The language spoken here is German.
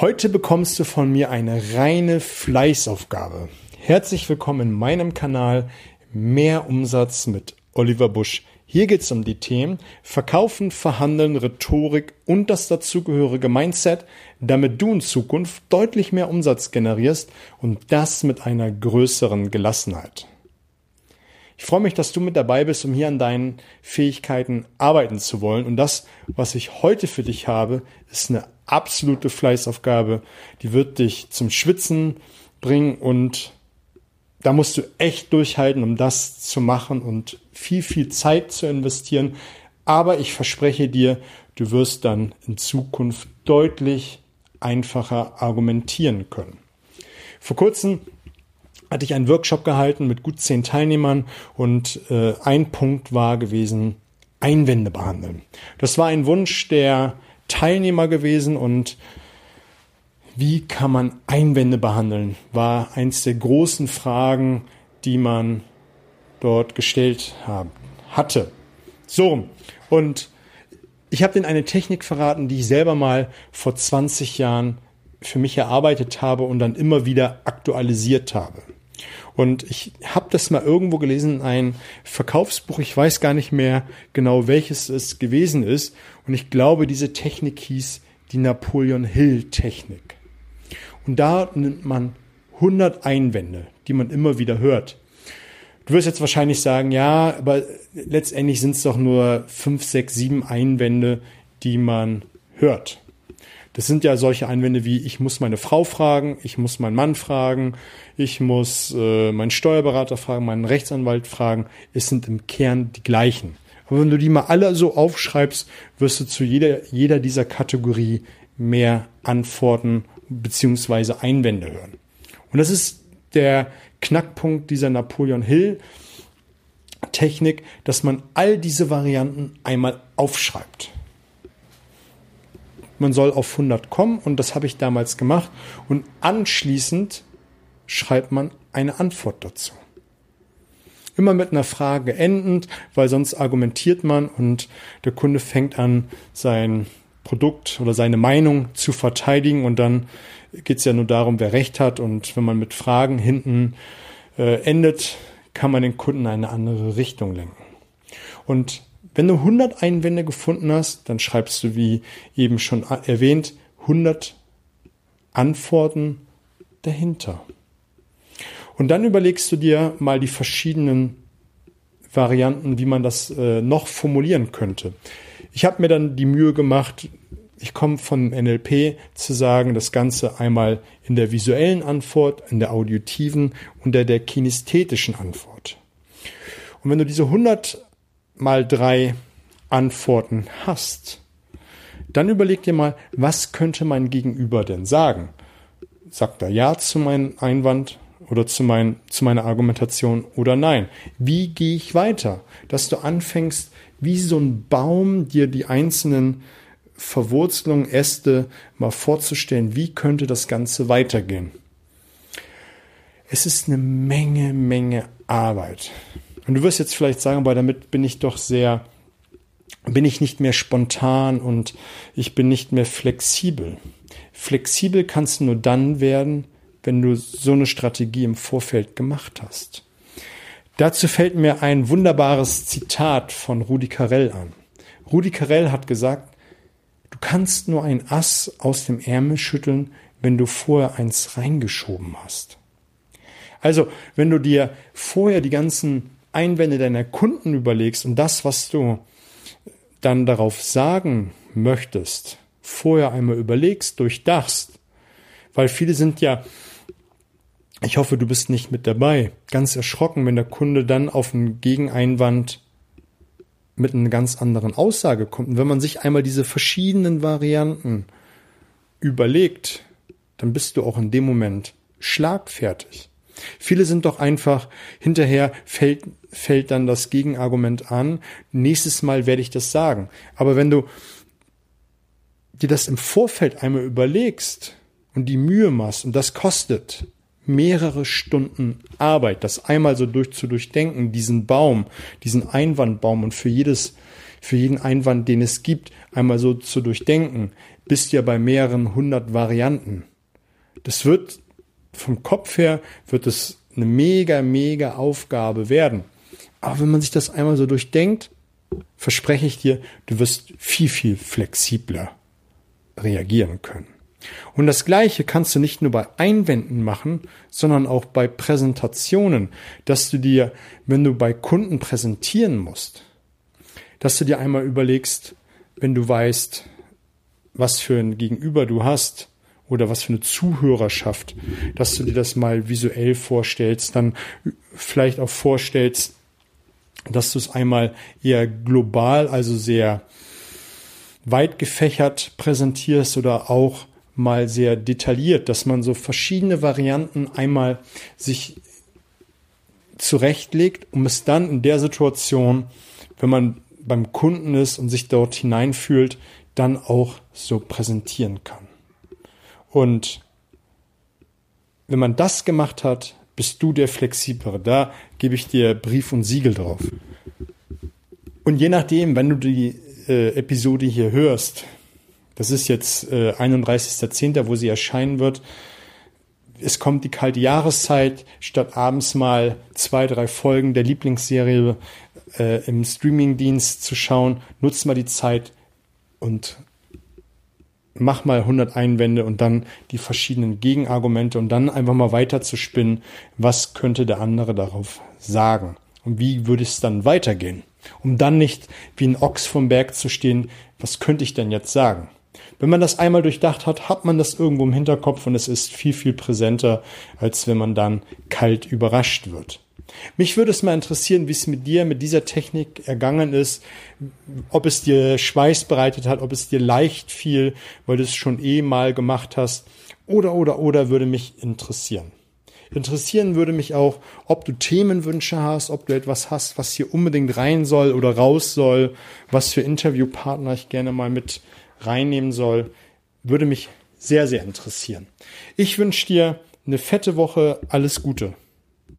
Heute bekommst du von mir eine reine Fleißaufgabe. Herzlich willkommen in meinem Kanal Mehr Umsatz mit Oliver Busch. Hier geht es um die Themen Verkaufen, Verhandeln, Rhetorik und das dazugehörige Mindset, damit du in Zukunft deutlich mehr Umsatz generierst und das mit einer größeren Gelassenheit. Ich freue mich, dass du mit dabei bist, um hier an deinen Fähigkeiten arbeiten zu wollen. Und das, was ich heute für dich habe, ist eine absolute Fleißaufgabe. Die wird dich zum Schwitzen bringen und da musst du echt durchhalten, um das zu machen und viel, viel Zeit zu investieren. Aber ich verspreche dir, du wirst dann in Zukunft deutlich einfacher argumentieren können. Vor kurzem hatte ich einen Workshop gehalten mit gut zehn Teilnehmern und äh, ein Punkt war gewesen, Einwände behandeln. Das war ein Wunsch der Teilnehmer gewesen und wie kann man Einwände behandeln, war eins der großen Fragen, die man dort gestellt haben, hatte. So, und ich habe denen eine Technik verraten, die ich selber mal vor 20 Jahren für mich erarbeitet habe und dann immer wieder aktualisiert habe. Und ich habe das mal irgendwo gelesen, ein Verkaufsbuch, ich weiß gar nicht mehr genau, welches es gewesen ist. Und ich glaube, diese Technik hieß die Napoleon Hill Technik. Und da nimmt man 100 Einwände, die man immer wieder hört. Du wirst jetzt wahrscheinlich sagen, ja, aber letztendlich sind es doch nur 5, 6, 7 Einwände, die man hört. Das sind ja solche Einwände wie, ich muss meine Frau fragen, ich muss meinen Mann fragen, ich muss äh, meinen Steuerberater fragen, meinen Rechtsanwalt fragen. Es sind im Kern die gleichen. Aber wenn du die mal alle so aufschreibst, wirst du zu jeder, jeder dieser Kategorie mehr Antworten beziehungsweise Einwände hören. Und das ist der Knackpunkt dieser Napoleon Hill Technik, dass man all diese Varianten einmal aufschreibt man soll auf 100 kommen und das habe ich damals gemacht und anschließend schreibt man eine Antwort dazu. Immer mit einer Frage endend, weil sonst argumentiert man und der Kunde fängt an, sein Produkt oder seine Meinung zu verteidigen und dann geht es ja nur darum, wer recht hat und wenn man mit Fragen hinten äh, endet, kann man den Kunden in eine andere Richtung lenken. Und wenn du 100 Einwände gefunden hast, dann schreibst du, wie eben schon erwähnt, 100 Antworten dahinter. Und dann überlegst du dir mal die verschiedenen Varianten, wie man das äh, noch formulieren könnte. Ich habe mir dann die Mühe gemacht, ich komme vom NLP zu sagen, das Ganze einmal in der visuellen Antwort, in der auditiven und der, der kinesthetischen Antwort. Und wenn du diese 100 mal drei Antworten hast, dann überleg dir mal, was könnte mein Gegenüber denn sagen? Sagt er Ja zu meinem Einwand oder zu, mein, zu meiner Argumentation oder nein? Wie gehe ich weiter? Dass du anfängst, wie so ein Baum dir die einzelnen Verwurzelungen, Äste mal vorzustellen, wie könnte das Ganze weitergehen? Es ist eine Menge, Menge Arbeit. Und du wirst jetzt vielleicht sagen, aber damit bin ich doch sehr, bin ich nicht mehr spontan und ich bin nicht mehr flexibel. Flexibel kannst du nur dann werden, wenn du so eine Strategie im Vorfeld gemacht hast. Dazu fällt mir ein wunderbares Zitat von Rudi Carell an. Rudi Carell hat gesagt, du kannst nur ein Ass aus dem Ärmel schütteln, wenn du vorher eins reingeschoben hast. Also, wenn du dir vorher die ganzen Einwände deiner Kunden überlegst und das, was du dann darauf sagen möchtest, vorher einmal überlegst, durchdachst, weil viele sind ja, ich hoffe, du bist nicht mit dabei, ganz erschrocken, wenn der Kunde dann auf einen Gegeneinwand mit einer ganz anderen Aussage kommt. Und wenn man sich einmal diese verschiedenen Varianten überlegt, dann bist du auch in dem Moment schlagfertig. Viele sind doch einfach, hinterher fällt, fällt dann das Gegenargument an, nächstes Mal werde ich das sagen. Aber wenn du dir das im Vorfeld einmal überlegst und die Mühe machst, und das kostet mehrere Stunden Arbeit, das einmal so durch zu durchdenken, diesen Baum, diesen Einwandbaum und für jedes, für jeden Einwand, den es gibt, einmal so zu durchdenken, bist ja bei mehreren hundert Varianten. Das wird vom Kopf her wird es eine mega, mega Aufgabe werden. Aber wenn man sich das einmal so durchdenkt, verspreche ich dir, du wirst viel, viel flexibler reagieren können. Und das Gleiche kannst du nicht nur bei Einwänden machen, sondern auch bei Präsentationen, dass du dir, wenn du bei Kunden präsentieren musst, dass du dir einmal überlegst, wenn du weißt, was für ein Gegenüber du hast oder was für eine Zuhörerschaft, dass du dir das mal visuell vorstellst, dann vielleicht auch vorstellst, dass du es einmal eher global, also sehr weit gefächert präsentierst oder auch mal sehr detailliert, dass man so verschiedene Varianten einmal sich zurechtlegt, um es dann in der Situation, wenn man beim Kunden ist und sich dort hineinfühlt, dann auch so präsentieren kann. Und wenn man das gemacht hat, bist du der Flexiblere. Da gebe ich dir Brief und Siegel drauf. Und je nachdem, wenn du die äh, Episode hier hörst, das ist jetzt äh, 31.10., wo sie erscheinen wird, es kommt die kalte Jahreszeit, statt abends mal zwei, drei Folgen der Lieblingsserie äh, im Streamingdienst zu schauen, nutzt mal die Zeit und mach mal 100 Einwände und dann die verschiedenen Gegenargumente und dann einfach mal weiter zu spinnen, was könnte der andere darauf sagen und wie würde es dann weitergehen, um dann nicht wie ein Ochs vom Berg zu stehen, was könnte ich denn jetzt sagen? Wenn man das einmal durchdacht hat, hat man das irgendwo im Hinterkopf und es ist viel, viel präsenter, als wenn man dann kalt überrascht wird. Mich würde es mal interessieren, wie es mit dir, mit dieser Technik ergangen ist, ob es dir Schweiß bereitet hat, ob es dir leicht fiel, weil du es schon eh mal gemacht hast, oder, oder, oder würde mich interessieren. Interessieren würde mich auch, ob du Themenwünsche hast, ob du etwas hast, was hier unbedingt rein soll oder raus soll, was für Interviewpartner ich gerne mal mit reinnehmen soll, würde mich sehr, sehr interessieren. Ich wünsche dir eine fette Woche, alles Gute.